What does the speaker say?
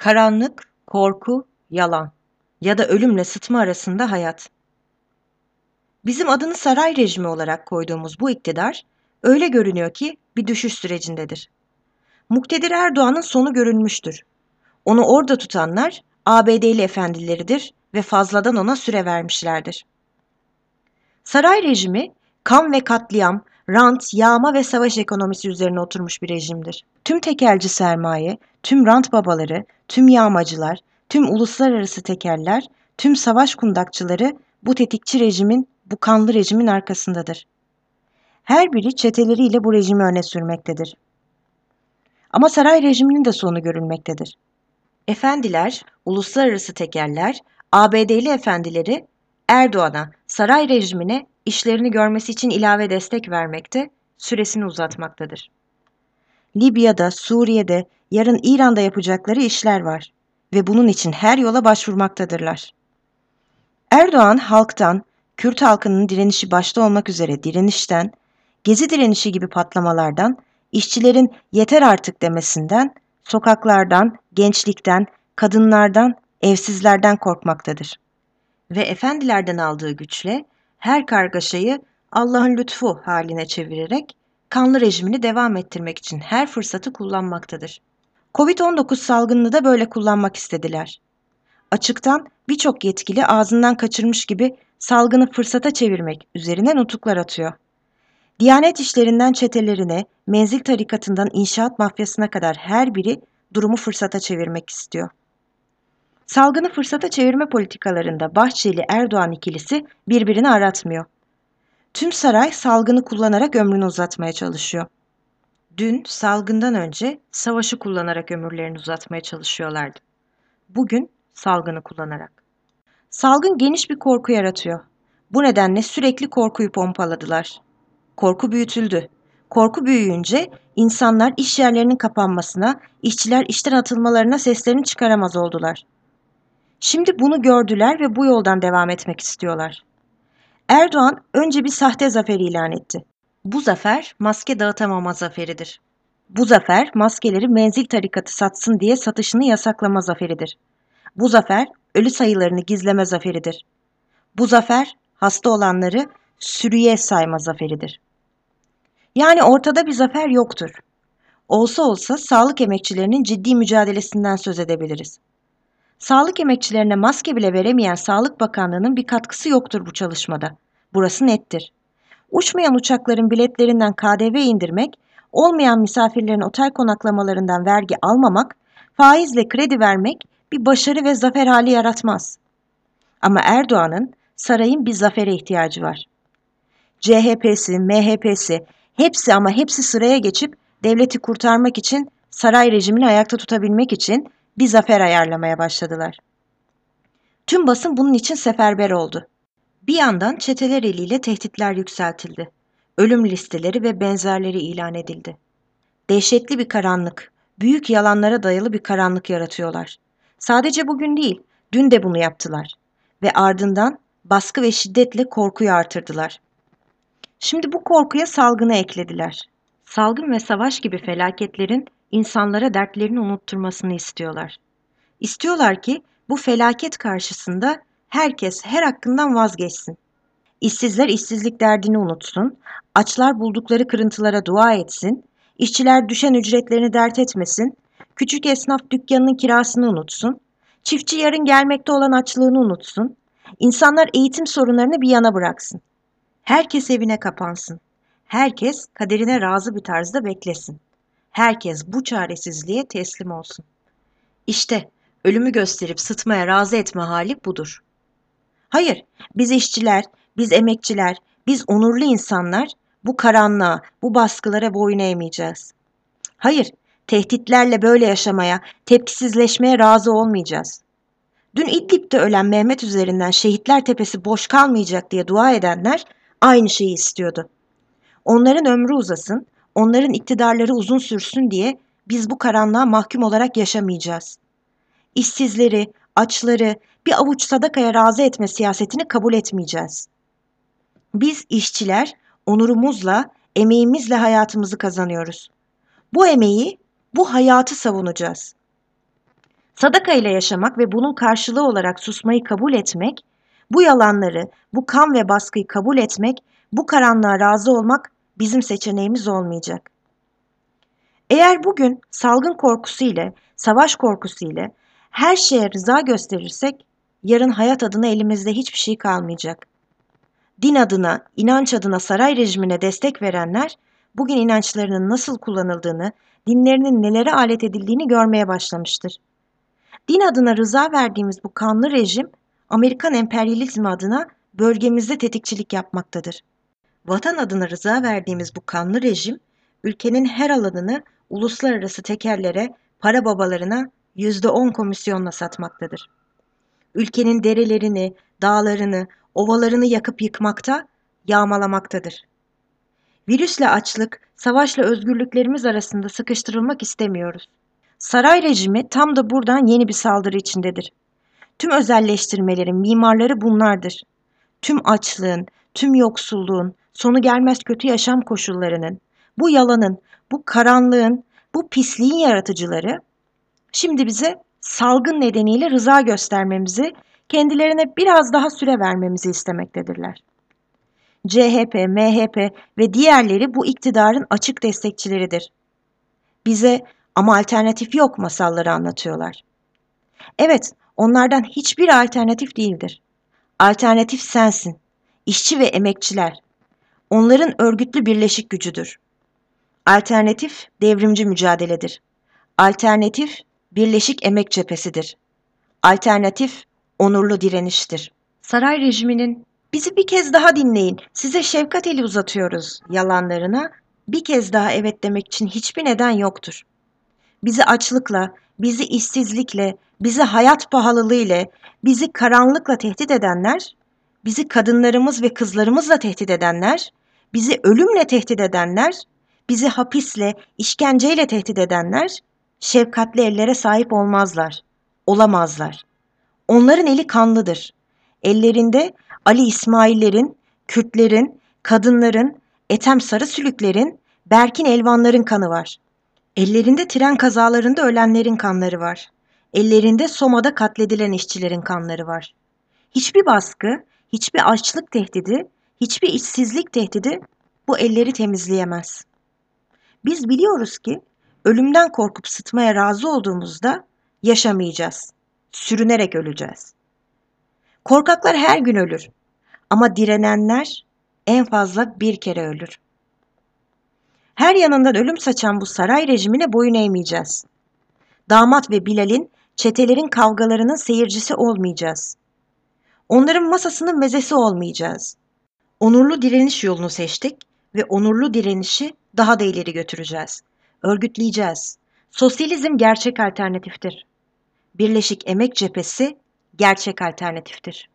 Karanlık, korku, yalan ya da ölümle sıtma arasında hayat. Bizim adını saray rejimi olarak koyduğumuz bu iktidar öyle görünüyor ki bir düşüş sürecindedir. Muktedir Erdoğan'ın sonu görülmüştür. Onu orada tutanlar ABD'li efendileridir ve fazladan ona süre vermişlerdir. Saray rejimi kan ve katliam, rant, yağma ve savaş ekonomisi üzerine oturmuş bir rejimdir. Tüm tekelci sermaye, tüm rant babaları, tüm yağmacılar, tüm uluslararası tekerler, tüm savaş kundakçıları bu tetikçi rejimin, bu kanlı rejimin arkasındadır. Her biri çeteleriyle bu rejimi öne sürmektedir. Ama saray rejiminin de sonu görülmektedir. Efendiler, uluslararası tekerler, ABD'li efendileri Erdoğan'a, saray rejimine işlerini görmesi için ilave destek vermekte, süresini uzatmaktadır. Libya'da, Suriye'de, yarın İran'da yapacakları işler var ve bunun için her yola başvurmaktadırlar. Erdoğan halktan, Kürt halkının direnişi başta olmak üzere direnişten, gezi direnişi gibi patlamalardan, işçilerin yeter artık demesinden, sokaklardan, gençlikten, kadınlardan, evsizlerden korkmaktadır. Ve efendilerden aldığı güçle her kargaşayı Allah'ın lütfu haline çevirerek kanlı rejimini devam ettirmek için her fırsatı kullanmaktadır. Covid-19 salgınını da böyle kullanmak istediler. Açıktan birçok yetkili ağzından kaçırmış gibi salgını fırsata çevirmek üzerine nutuklar atıyor. Diyanet işlerinden çetelerine, menzil tarikatından inşaat mafyasına kadar her biri durumu fırsata çevirmek istiyor. Salgını fırsata çevirme politikalarında Bahçeli-Erdoğan ikilisi birbirini aratmıyor. Tüm saray salgını kullanarak ömrünü uzatmaya çalışıyor. Dün salgından önce savaşı kullanarak ömürlerini uzatmaya çalışıyorlardı. Bugün salgını kullanarak. Salgın geniş bir korku yaratıyor. Bu nedenle sürekli korkuyu pompaladılar. Korku büyütüldü. Korku büyüyünce insanlar iş yerlerinin kapanmasına, işçiler işten atılmalarına seslerini çıkaramaz oldular. Şimdi bunu gördüler ve bu yoldan devam etmek istiyorlar. Erdoğan önce bir sahte zafer ilan etti. Bu zafer maske dağıtamama zaferidir. Bu zafer maskeleri menzil tarikatı satsın diye satışını yasaklama zaferidir. Bu zafer ölü sayılarını gizleme zaferidir. Bu zafer hasta olanları sürüye sayma zaferidir. Yani ortada bir zafer yoktur. Olsa olsa sağlık emekçilerinin ciddi mücadelesinden söz edebiliriz. Sağlık emekçilerine maske bile veremeyen Sağlık Bakanlığı'nın bir katkısı yoktur bu çalışmada. Burası nettir. Uçmayan uçakların biletlerinden KDV indirmek, olmayan misafirlerin otel konaklamalarından vergi almamak, faizle kredi vermek bir başarı ve zafer hali yaratmaz. Ama Erdoğan'ın sarayın bir zafere ihtiyacı var. CHP'si, MHP'si hepsi ama hepsi sıraya geçip devleti kurtarmak için saray rejimini ayakta tutabilmek için bir zafer ayarlamaya başladılar. Tüm basın bunun için seferber oldu. Bir yandan çeteler eliyle tehditler yükseltildi. Ölüm listeleri ve benzerleri ilan edildi. Dehşetli bir karanlık, büyük yalanlara dayalı bir karanlık yaratıyorlar. Sadece bugün değil, dün de bunu yaptılar. Ve ardından baskı ve şiddetle korkuyu artırdılar. Şimdi bu korkuya salgını eklediler. Salgın ve savaş gibi felaketlerin insanlara dertlerini unutturmasını istiyorlar. İstiyorlar ki bu felaket karşısında herkes her hakkından vazgeçsin. İşsizler işsizlik derdini unutsun, açlar buldukları kırıntılara dua etsin, işçiler düşen ücretlerini dert etmesin, küçük esnaf dükkanının kirasını unutsun, çiftçi yarın gelmekte olan açlığını unutsun, insanlar eğitim sorunlarını bir yana bıraksın. Herkes evine kapansın. Herkes kaderine razı bir tarzda beklesin. Herkes bu çaresizliğe teslim olsun. İşte ölümü gösterip sıtmaya razı etme hali budur. Hayır, biz işçiler, biz emekçiler, biz onurlu insanlar bu karanlığa, bu baskılara boyun eğmeyeceğiz. Hayır, tehditlerle böyle yaşamaya, tepkisizleşmeye razı olmayacağız. Dün İdlib'de ölen Mehmet üzerinden şehitler tepesi boş kalmayacak diye dua edenler aynı şeyi istiyordu. Onların ömrü uzasın, onların iktidarları uzun sürsün diye biz bu karanlığa mahkum olarak yaşamayacağız. İşsizleri, açları bir avuç sadakaya razı etme siyasetini kabul etmeyeceğiz. Biz işçiler onurumuzla, emeğimizle hayatımızı kazanıyoruz. Bu emeği, bu hayatı savunacağız. Sadaka ile yaşamak ve bunun karşılığı olarak susmayı kabul etmek, bu yalanları, bu kan ve baskıyı kabul etmek, bu karanlığa razı olmak bizim seçeneğimiz olmayacak. Eğer bugün salgın korkusu ile, savaş korkusu ile her şeye rıza gösterirsek, yarın hayat adına elimizde hiçbir şey kalmayacak. Din adına, inanç adına saray rejimine destek verenler, bugün inançlarının nasıl kullanıldığını, dinlerinin nelere alet edildiğini görmeye başlamıştır. Din adına rıza verdiğimiz bu kanlı rejim, Amerikan emperyalizmi adına bölgemizde tetikçilik yapmaktadır. Vatan adına rıza verdiğimiz bu kanlı rejim, ülkenin her alanını uluslararası tekerlere, para babalarına %10 komisyonla satmaktadır. Ülkenin derelerini, dağlarını, ovalarını yakıp yıkmakta, yağmalamaktadır. Virüsle açlık, savaşla özgürlüklerimiz arasında sıkıştırılmak istemiyoruz. Saray rejimi tam da buradan yeni bir saldırı içindedir. Tüm özelleştirmelerin mimarları bunlardır. Tüm açlığın, tüm yoksulluğun, sonu gelmez kötü yaşam koşullarının, bu yalanın, bu karanlığın, bu pisliğin yaratıcıları şimdi bize salgın nedeniyle rıza göstermemizi, kendilerine biraz daha süre vermemizi istemektedirler. CHP, MHP ve diğerleri bu iktidarın açık destekçileridir. Bize ama alternatif yok masalları anlatıyorlar. Evet, onlardan hiçbir alternatif değildir. Alternatif sensin, işçi ve emekçiler. Onların örgütlü birleşik gücüdür. Alternatif devrimci mücadeledir. Alternatif birleşik emek cephesidir. Alternatif onurlu direniştir. Saray rejiminin bizi bir kez daha dinleyin, size şefkat eli uzatıyoruz yalanlarına bir kez daha evet demek için hiçbir neden yoktur. Bizi açlıkla, bizi işsizlikle, bizi hayat pahalılığıyla, bizi karanlıkla tehdit edenler, bizi kadınlarımız ve kızlarımızla tehdit edenler, bizi ölümle tehdit edenler, bizi hapisle, işkenceyle tehdit edenler şefkatli ellere sahip olmazlar, olamazlar. Onların eli kanlıdır. Ellerinde Ali İsmail'lerin, Kürtlerin, kadınların, Etem Sarı Sülüklerin, Berkin Elvanların kanı var. Ellerinde tren kazalarında ölenlerin kanları var. Ellerinde Soma'da katledilen işçilerin kanları var. Hiçbir baskı, hiçbir açlık tehdidi, hiçbir işsizlik tehdidi bu elleri temizleyemez. Biz biliyoruz ki ölümden korkup sıtmaya razı olduğumuzda yaşamayacağız. Sürünerek öleceğiz. Korkaklar her gün ölür ama direnenler en fazla bir kere ölür. Her yanından ölüm saçan bu saray rejimine boyun eğmeyeceğiz. Damat ve Bilal'in, çetelerin kavgalarının seyircisi olmayacağız. Onların masasının mezesi olmayacağız. Onurlu direniş yolunu seçtik ve onurlu direnişi daha da ileri götüreceğiz. Örgütleyeceğiz. Sosyalizm gerçek alternatiftir. Birleşik Emek Cephesi gerçek alternatiftir.